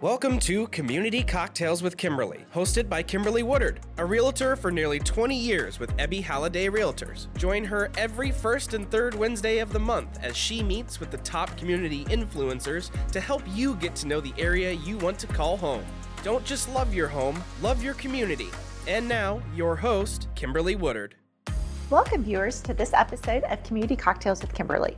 Welcome to Community Cocktails with Kimberly, hosted by Kimberly Woodard, a realtor for nearly 20 years with Ebby Halliday Realtors. Join her every first and third Wednesday of the month as she meets with the top community influencers to help you get to know the area you want to call home. Don't just love your home, love your community. And now, your host, Kimberly Woodard. Welcome, viewers, to this episode of Community Cocktails with Kimberly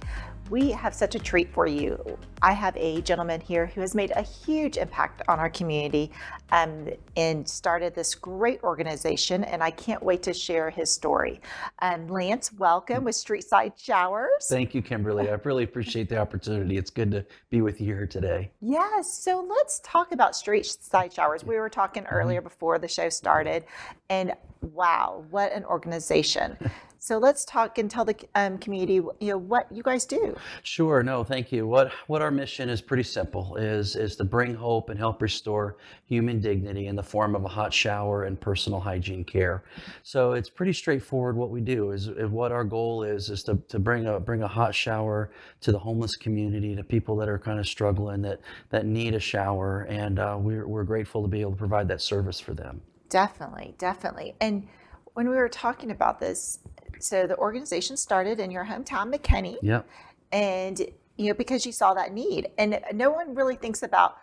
we have such a treat for you. I have a gentleman here who has made a huge impact on our community um, and started this great organization, and I can't wait to share his story. Um, Lance, welcome with Streetside Showers. Thank you, Kimberly. I really appreciate the opportunity. It's good to be with you here today. Yes. So let's talk about Streetside Showers. We were talking mm-hmm. earlier before the show started, and wow, what an organization. So let's talk and tell the um, community, you know, what you guys do. Sure. No, thank you. What what our mission is pretty simple: is is to bring hope and help restore human dignity in the form of a hot shower and personal hygiene care. So it's pretty straightforward. What we do is, is what our goal is is to, to bring a bring a hot shower to the homeless community, to people that are kind of struggling that that need a shower, and uh, we're we're grateful to be able to provide that service for them. Definitely, definitely, and when we were talking about this, so the organization started in your hometown, McKinney. Yep. And you know because you saw that need, and no one really thinks about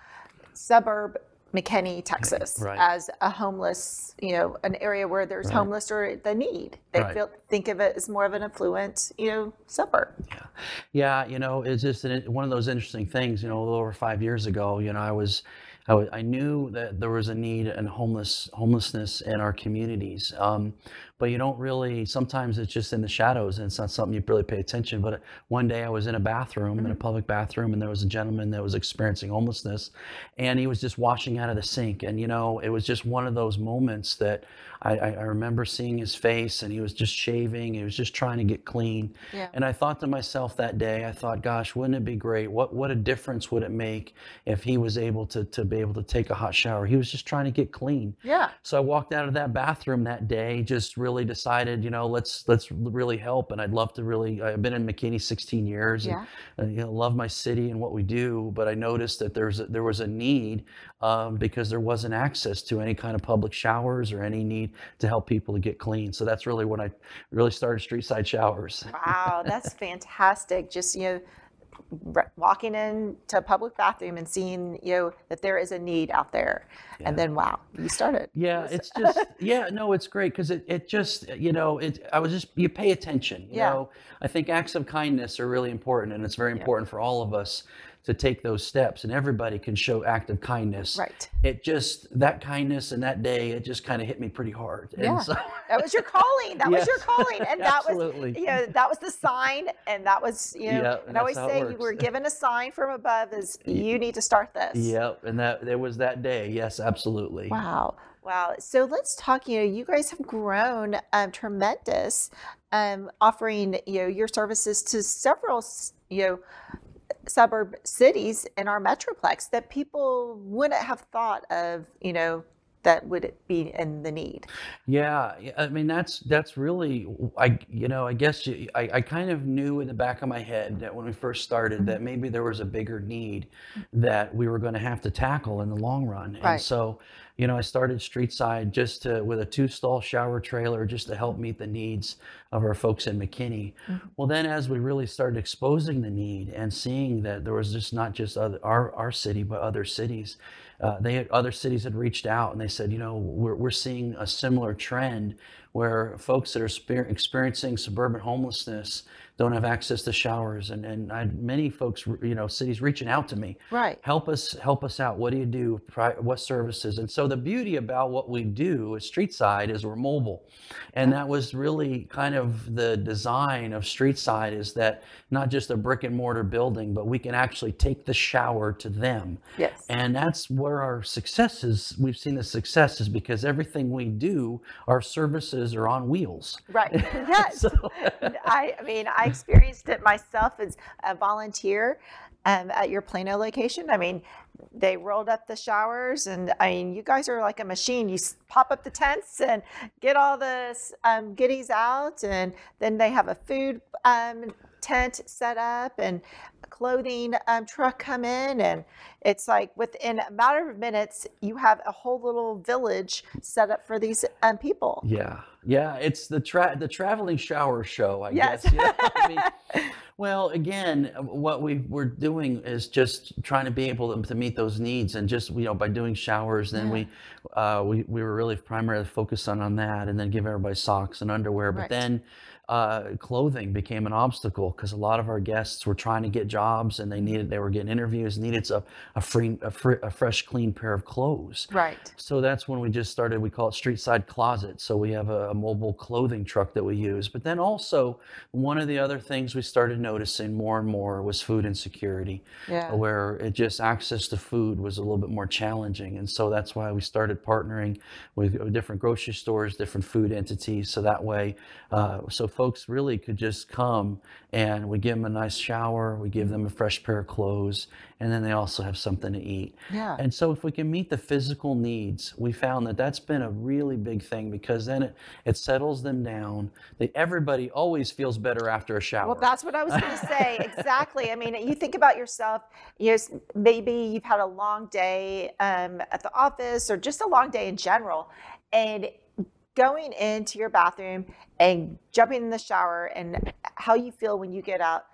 suburb McKinney, Texas, right. as a homeless, you know, an area where there's right. homeless or the need. They right. feel think of it as more of an affluent, you know, suburb. Yeah, yeah. You know, it's just an, one of those interesting things. You know, a little over five years ago, you know, I was I, knew that there was a need and homeless homelessness in our communities. Um, but you don't really, sometimes it's just in the shadows and it's not something you really pay attention. But one day I was in a bathroom, mm-hmm. in a mm-hmm. public bathroom, and there was a gentleman that was experiencing homelessness and he was just washing out of the sink. And, you know, it was just one of those moments that I, I remember seeing his face and he was just shaving, he was just trying to get clean. Yeah. And I thought to myself that day, I thought, gosh, wouldn't it be great? What, what a difference would it make if he was able to, to be able to take a hot shower? He was just trying to get clean. Yeah. So I walked out of that bathroom that day, just really decided, you know, let's let's really help. And I'd love to really. I've been in McKinney 16 years, yeah. and you know, love my city and what we do. But I noticed that there's a, there was a need um, because there wasn't access to any kind of public showers or any need to help people to get clean. So that's really when I really started street side showers. Wow, that's fantastic. Just you know walking into a public bathroom and seeing you know that there is a need out there yeah. and then wow you started yeah it's just yeah no it's great because it, it just you know it i was just you pay attention you yeah. know i think acts of kindness are really important and it's very important yeah. for all of us to take those steps and everybody can show active kindness. Right. It just that kindness and that day it just kind of hit me pretty hard. Yeah. So, that was your calling. That yes, was your calling. And that was you know that was the sign. And that was you know yeah, and i always say you were given a sign from above is you need to start this. Yep. And that there was that day. Yes absolutely. Wow. Wow. So let's talk. You know, you guys have grown um, tremendous, um, offering you know your services to several you know suburb cities in our metroplex that people wouldn't have thought of, you know, that would be in the need. Yeah, I mean that's that's really I you know I guess I, I kind of knew in the back of my head that when we first started mm-hmm. that maybe there was a bigger need that we were going to have to tackle in the long run, right. and so you know, I started Streetside just to, with a two stall shower trailer just to help meet the needs of our folks in McKinney. Mm-hmm. Well, then as we really started exposing the need and seeing that there was just not just other, our, our city, but other cities, uh, they had, other cities had reached out and they said, you know, we're, we're seeing a similar trend where folks that are experiencing suburban homelessness don't have access to showers. And, and I many folks you know cities reaching out to me right. Help us help us out. What do you do? What services? And so the beauty about what we do at street side is we're mobile. And that was really kind of the design of street side is that not just a brick and mortar building but we can actually take the shower to them. Yes. And that's where our success is we've seen the success is because everything we do our services are on wheels. Right. Yes. So, I, I mean i experienced it myself as a volunteer um, at your Plano location. I mean, they rolled up the showers, and I mean, you guys are like a machine. You pop up the tents and get all the um, goodies out, and then they have a food um, tent set up and a clothing um, truck come in, and it's like within a matter of minutes, you have a whole little village set up for these um, people. Yeah, yeah, it's the tra- the traveling shower show, I Yes. guess. You know? I mean, well, again, what we we're doing is just trying to be able to, to meet those needs, and just you know by doing showers, then Yeah. we uh, we we were really primarily focused on on that, and then give everybody socks and underwear. But Right. then uh, clothing became an obstacle because a lot of our guests were trying to get jobs, and they needed they were getting interviews, needed a a free a, free, a fresh, clean pair of clothes. Right. So that's when we just started. We call it Street Side Closet. So we have a, a mobile clothing truck that we use. But then also, one of the other things we started noticing more and more was food insecurity, Yeah. where it just access to food was a little bit more challenging. And so that's why we started partnering with uh, different grocery stores, different food entities. So that way, uh, so folks really could just come and we give them a nice shower, we give them a fresh pair of clothes, and then they also have something to eat. Yeah. And so, if we can meet the physical needs, we found that that's been a really big thing because then it, it settles them down. They, everybody always feels better after a shower. Well, that's what I was going to say. exactly. I mean, you think about yourself. You know, maybe you've had a long day um, at the office, or just a long day in general, and going into your bathroom and jumping in the shower, and how you feel when you get out.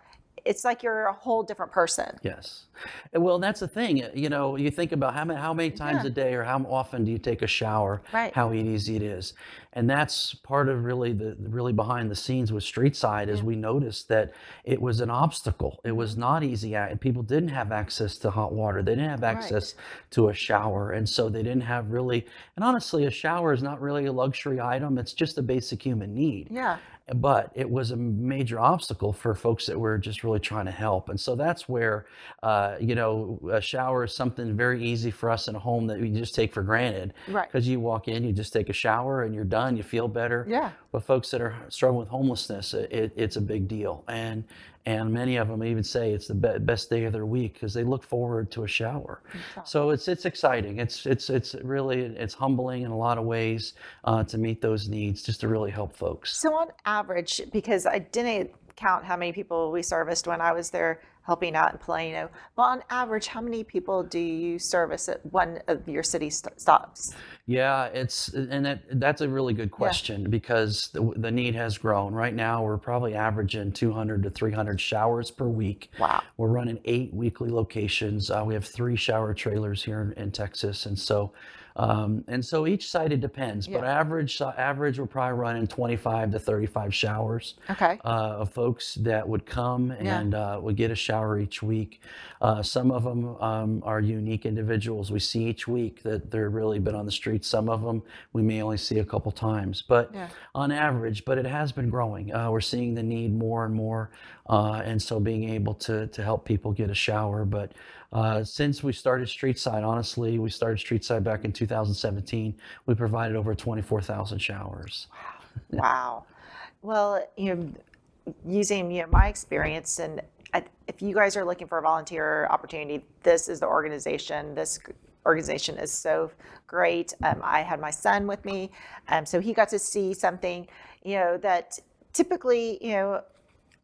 It's like you're a whole different person. Yes. Well, that's the thing. uh, You know, you think about how many, how many times Yeah. a day or how often do you take a shower? Right. How easy it is, and that's part of really the really behind the scenes with Street Side is we noticed that it was an obstacle. It was not easy, and people didn't have access to hot water. They didn't have Right. access to a shower, and so they didn't have really. And honestly, a shower is not really a luxury item. It's just a basic human need Yeah. but it was a major obstacle for folks that were just really trying to help and so that's where uh, you know a shower is something very easy for us in a home that we just take for granted Right. because you walk in you just take a shower and you're done you feel better. Yeah. but folks that are struggling with homelessness it, it, it's a big deal. And and many of them even say it's the be- best day of their week because they look forward to a shower. So it's it's exciting. It's it's it's really it's humbling in a lot of ways uh, to meet those needs just to really help folks. So on average, because I didn't count how many people we serviced when I was there helping out in Plano, but on average, how many people do you service at one of your city st- stops? Yeah, it's and that that's a really good question because the, the need has grown. Right now, we're probably averaging 200 to 300 showers per week. Wow. We're running eight weekly locations. Uh, we have three shower trailers here in, in Texas, and so um, and so each site it depends, but average uh, average we're probably running 25 to 35 showers Okay. uh, of folks that would come Yeah. and uh, would get a shower each week. Uh, some of them um, are unique individuals we see each week that they're really been on the streets. Some of them we may only see a couple times, but Yeah. on average, but it has been growing. Uh, we're seeing the need more and more, uh, and so being able to to help people get a shower. But uh, since we started Street Side, honestly, we started Street Side back in 2017. We provided over 24,000 showers. Wow. wow. Well, you know, using you know my experience, and I, if you guys are looking for a volunteer opportunity, this is the organization. This organization is so great. Um, I had my son with me, um, so he got to see something, you know, that typically, you know,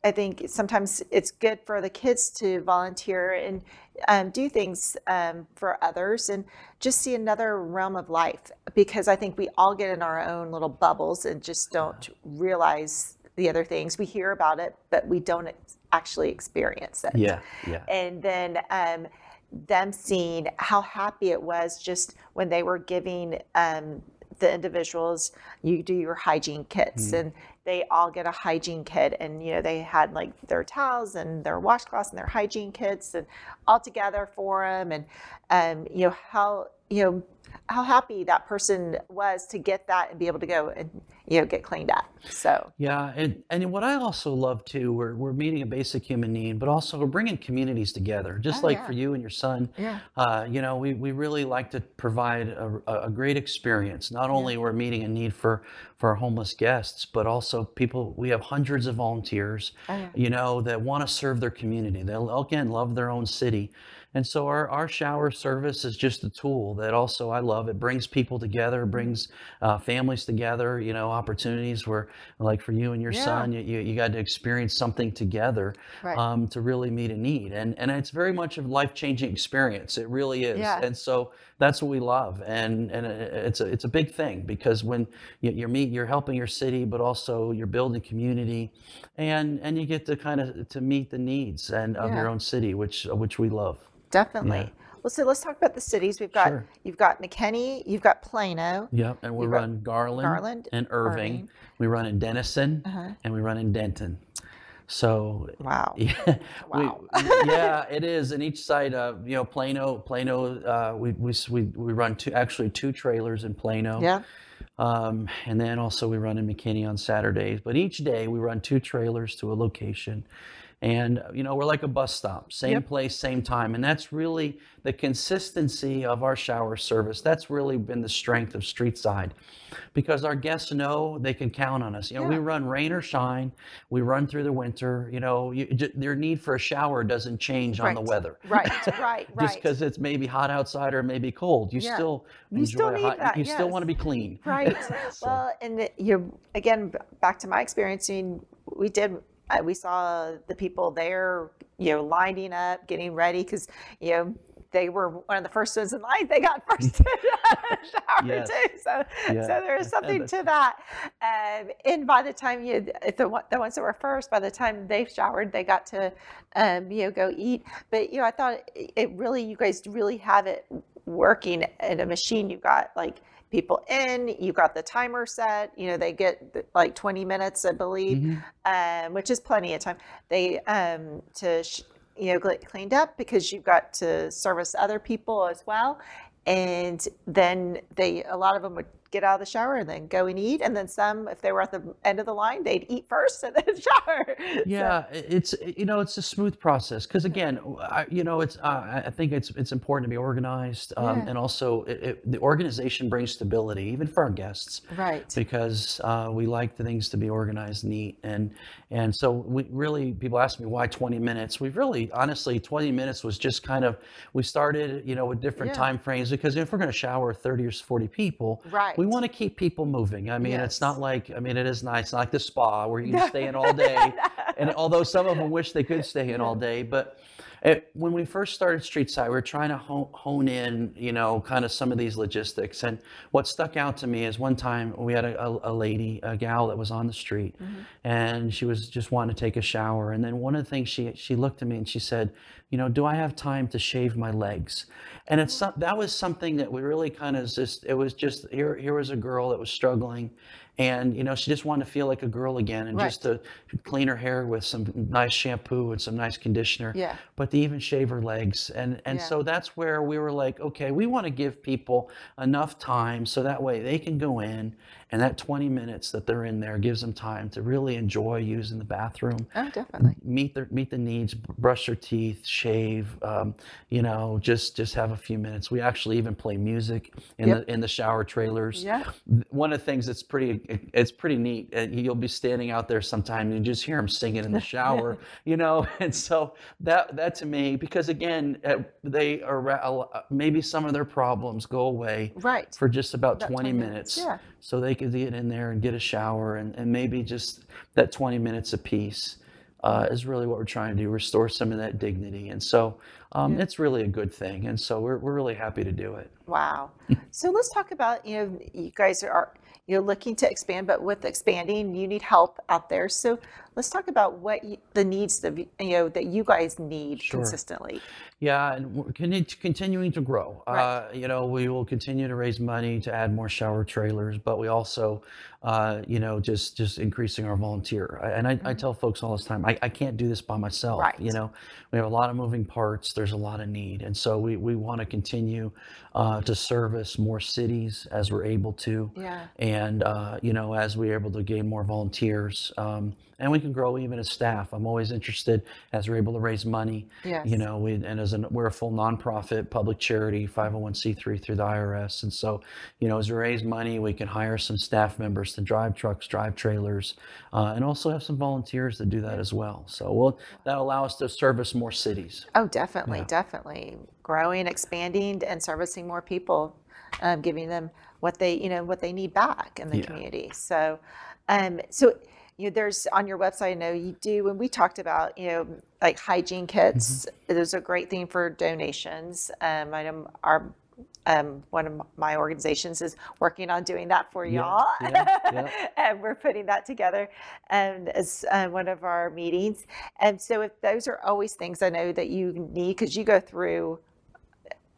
I think sometimes it's good for the kids to volunteer and um, do things um, for others and just see another realm of life because I think we all get in our own little bubbles and just don't realize the other things. We hear about it, but we don't actually experience it Yeah, yeah. and then um, them seeing how happy it was just when they were giving um, the individuals you do your hygiene kits and they all get a hygiene kit and you know they had like their towels and their washcloths and their hygiene kits and all together for them and um, you know how you know how happy that person was to get that and be able to go and you know get cleaned up so Yeah, and, and what I also love too, we're, we're meeting a basic human need, but also we're bringing communities together, just Oh, like yeah. for you and your son. Yeah. Uh, you know, we, we really like to provide a, a great experience. Not only we're meeting a need for, for our homeless guests, but also people, we have hundreds of volunteers, Oh, yeah. you know, that want to serve their community. They, again, love their own city. And so our, our shower service is just a tool that also I love. It brings people together, brings uh, families together, you know, opportunities where, like for you and your Yeah. son, you, you, you got to experience something together Right. um, to really meet a need. And, and it's very much a life changing experience. It really is. Yeah. And so that's what we love. And, and it's, a, it's a big thing because when you, you're, meet, you're helping your city, but also you're building community and, and you get to kind of to meet the needs and of your own city, which, which we love. Definitely. Well, so let's talk about the cities. We've got Sure. you've got McKinney, you've got Plano. Yep, and we You've run Garland, Garland, and Irving. Irving. We run in Denison, Uh-huh. and we run in Denton. So Wow. yeah, we- Wow. yeah, it is. And each site, uh, you know, Plano, Plano, uh, we, we we we run two actually two trailers in Plano. Yeah. Um, and then also we run in McKinney on Saturdays. But each day we run two trailers to a location. And, uh, you know, we're like a bus stop, same Yep. place, same time. And that's really the consistency of our shower service. That's really been the strength of Streetside because our guests know they can count on us. You know, we run rain or shine, we run through the winter. You know, you, j- their need for a shower doesn't change on the weather. Right. Right. Right. Just because it's maybe hot outside or maybe cold, you Yeah. still You enjoy still need hot. that, You still want to be clean. Right. So- Well, and you're again back to my experience. I mean, we did. We saw the people there, you know, lining up, getting ready because you know they were one of the first ones in line. They got first to shower Yes. too. So, Yeah. so there is something to that. Um, and by the time you, if the the ones that were first, by the time they showered, they got to, um, you know, go eat. But you know, I thought it- it really, you guys really have it working at a machine. You've got like people in, you've got the timer set. You know, they get like 20 minutes, I believe, Mhm. um, which is plenty of time. They um, to sh- you know get cleaned up because you've got to service other people as well. And then they a lot of them would get out of the shower and then go and eat. And then some, if they were at the end of the line, they'd eat first and then shower. Yeah, i- it's you know it's a smooth process because again, I, you know it's uh, I think it's it's important to be organized um, Yeah. and also it, it, the organization brings stability even for our guests right. because uh, we like the things to be organized, neat, and and so we really people ask me why 20 minutes. We've really honestly 20 minutes was just kind of we started you know with different Yeah. time frames because if we're going to shower 30 or 40 people, Right. We want to keep people moving. I mean, it's not like I mean it is nice, like the spa where you can stay in all day. and although some of them wish they could stay in all day, but it, when we first started Streetside, we were trying to hone, hone in, you know, kind of some of these logistics. And what stuck out to me is one time we had a, a, a lady, a gal that was on the street, mm-hmm. and she was just wanting to take a shower. And then one of the things she she looked at me and she said, you know, do I have time to shave my legs? And it's that was something that we really kind of just it was just here here was a girl that was struggling, and you know she just wanted to feel like a girl again and just to clean her hair with some nice shampoo and some nice conditioner Yeah. but to even shave her legs and and Yeah. so that's where we were like okay we want to give people enough time so that way they can go in and that 20 minutes that they're in there gives them time to really enjoy using the bathroom Oh, definitely. meet their meet the needs brush their teeth shave um, you know just just have a few minutes we actually even play music in Yep. the in the shower trailers Yeah. one of the things that's pretty it's pretty neat uh, you'll be standing out there sometime and you just hear them singing in the shower you know and so that that to me because again uh, they are lo- maybe some of their problems go away Right. for just about, About 20, 20 minutes, minutes, yeah. so they get in there and get a shower and, and maybe just that 20 minutes apiece uh, is really what we're trying to do restore some of that dignity. And so um, it's really a good thing. And so we're, we're really happy to do it Wow. So let's talk about, you know, you guys are, you're looking to expand, but with expanding, you need help out there. So let's talk about what you, the needs that, you know, that you guys need Sure. consistently. Yeah, and we're con- continuing to grow. Right. Uh, you know, we will continue to raise money to add more shower trailers, but we also, uh, you know, just just increasing our volunteer. And I, I tell folks all this time, I, I can't do this by myself. Mm-hmm. Right. You know, we have a lot of moving parts. There's a lot of need, and so we we want to continue uh, to service more cities as we're able to. Yeah. And uh, you know, as we're able to gain more volunteers, um, and we can grow even as staff. I'm always interested as we're able to raise money. Yes. You know, we, and as an, we're a full nonprofit, public charity, 501c3 through the IRS. And so, you know, as we raise money, we can hire some staff members to drive trucks, drive trailers, uh, and also have some volunteers that do that as well. So, well, that'll allow us to service more cities. Oh, definitely, Yeah. definitely. Growing, expanding, and servicing more people, um, giving them what they, you know, what they need back in the Yeah. community. So, um, so you know, there's on your website. I know you do. When we talked about, you know, like hygiene kits, Mm-hmm. there's a great thing for donations. Um, I know our um, one of my organizations is working on doing that for Yeah, y'all, yeah, yeah. and we're putting that together um, as uh, one of our meetings. And so, if those are always things I know that you need, because you go through.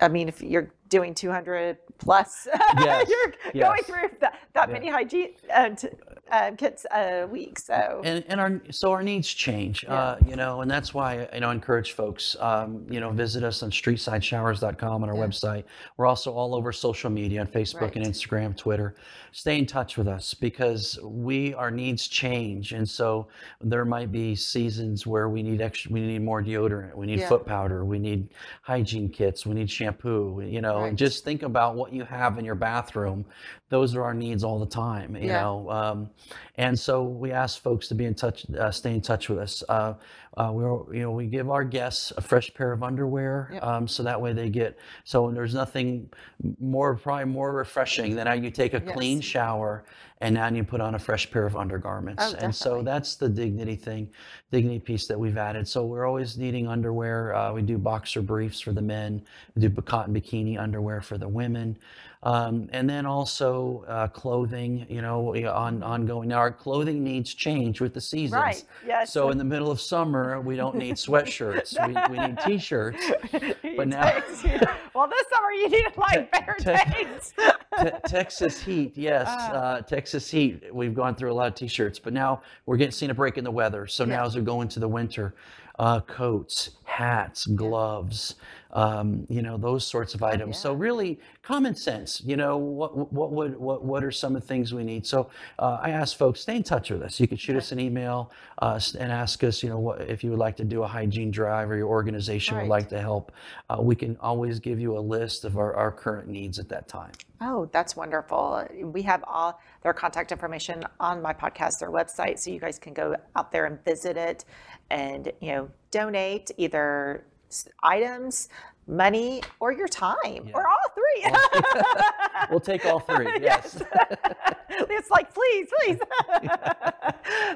I mean, if you're doing 200 plus, Yes, you're going through that, that Yeah. many hygiene um, t- um, kits a week. So, and, and our so our needs change uh, you know and that's why you know I encourage folks um, you know visit us on streetsideshowers.com on our Yeah. website we're also all over social media on facebook and instagram twitter stay in touch with us because we our needs change and so there might be seasons where we need extra we need more deodorant we need Yeah. foot powder we need hygiene kits we need shampoo you know Right. just think about what you have in your bathroom those are our needs all the time you Yeah. know um, and so we ask folks to be in touch, uh, stay in touch with us. Uh, uh, we, you know, we give our guests a fresh pair of underwear, Yep. um, so that way they get. So there's nothing more, probably more refreshing than how you take a clean shower and now you put on a fresh pair of undergarments. Oh, and so that's the dignity thing, dignity piece that we've added. So we're always needing underwear. Uh, we do boxer briefs for the men. We do cotton bikini underwear for the women. Um, and then also uh, clothing, you know, on ongoing. Now our clothing needs change with the seasons. right. Yes. So in the middle of summer, we don't need sweatshirts. we, we need t-shirts. But now- well, this summer you need like bear te- tanks. Te- Texas heat, yes, Ah. uh, Texas heat. We've gone through a lot of t-shirts, but now we're getting seeing a break in the weather. So Yeah. now as we go into the winter, uh, coats, hats, gloves, um, you know those sorts of items. So Oh, really common sense. You know what what would what what are some of the things we need? So uh, I ask folks stay in touch with us. You can shoot us an email uh, and ask us. You know what if you would like to do a hygiene drive or your organization Right. would like to help. Uh, we can always give you a list of our, our current needs at that time. Oh, that's wonderful. We have all their contact information on my podcast, their website, so you guys can go out there and visit it and, you know, donate either items, money, or your time, or all three. We'll take all three. Yes. it's like, please, please.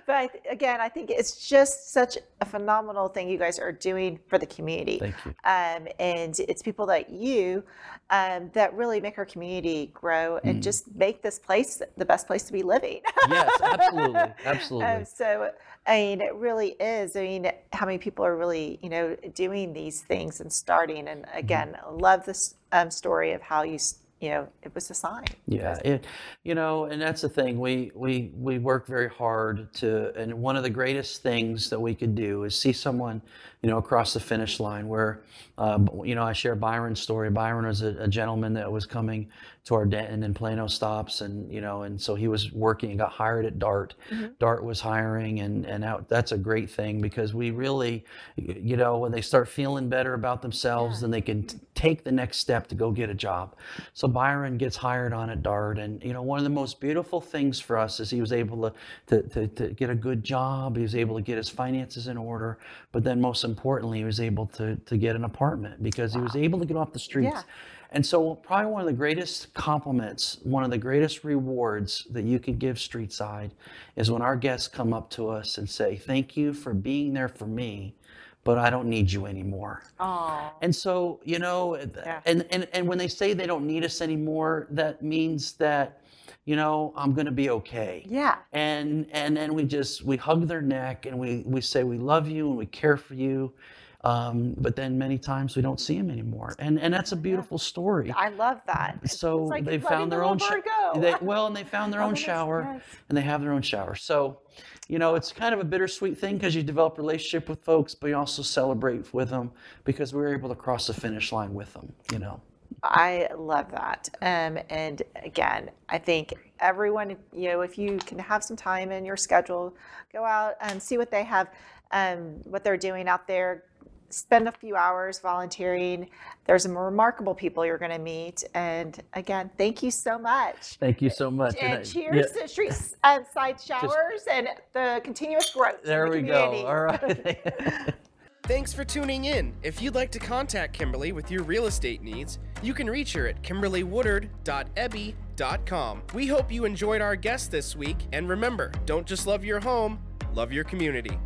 but I th- again, I think it's just such a phenomenal thing you guys are doing for the community. Thank you. Um, and it's people like you um, that really make our community grow Mm. and just make this place the best place to be living. Yes, absolutely, absolutely. Um, so, I mean, it really is. I mean, how many people are really, you know, doing these things and starting? And Mm-hmm. again, love this um, story of how you, you know, it was a sign. Yeah, it, you know, and that's the thing. We we we work very hard to, and one of the greatest things that we could do is see someone, you know, across the finish line. Where, uh, you know, I share Byron's story. Byron was a, a gentleman that was coming to our Denton and Plano stops, and you know, and so he was working and got hired at Dart. Mm-hmm. Dart was hiring, and and out, that's a great thing because we really, you know, when they start feeling better about themselves, then they can t- take the next step to go get a job. So Byron gets hired on at Dart, and you know, one of the most beautiful things for us is he was able to to, to, to get a good job. He was able to get his finances in order, but then most importantly, he was able to to get an apartment because he was able to get off the streets. Yeah. And so, probably one of the greatest compliments, one of the greatest rewards that you can give Streetside is when our guests come up to us and say, Thank you for being there for me, but I don't need you anymore. Oh, And so, you know, Yeah. and, and, and when they say they don't need us anymore, that means that, you know, I'm going to be okay. yeah. And, and then we just, we hug their neck and we, we say we love you and we care for you. Um, but then many times we don't see them anymore. And, and that's a beautiful story. I love that. So it's like they found the their own little sho- bird go. They, well, and they found their own shower, nice. and they have their own shower. So, you know, it's kind of a bittersweet thing because you develop a relationship with folks, but you also celebrate with them because we were able to cross the finish line with them. You know. I love that. Um, and again, I think everyone, you know, if you can have some time in your schedule, go out and see what they have, um, what they're doing out there. Spend a few hours volunteering. There's some remarkable people you're going to meet. And again, thank you so much. Thank you so much. And I- cheers yeah, to Street uh, Side Showers and the continuous growth. in there the we go. All right. Thanks for tuning in. If you'd like to contact Kimberly with your real estate needs, you can reach her at kimberlywoodard.ebby.com. We hope you enjoyed our guest this week, and remember, don't just love your home, love your community.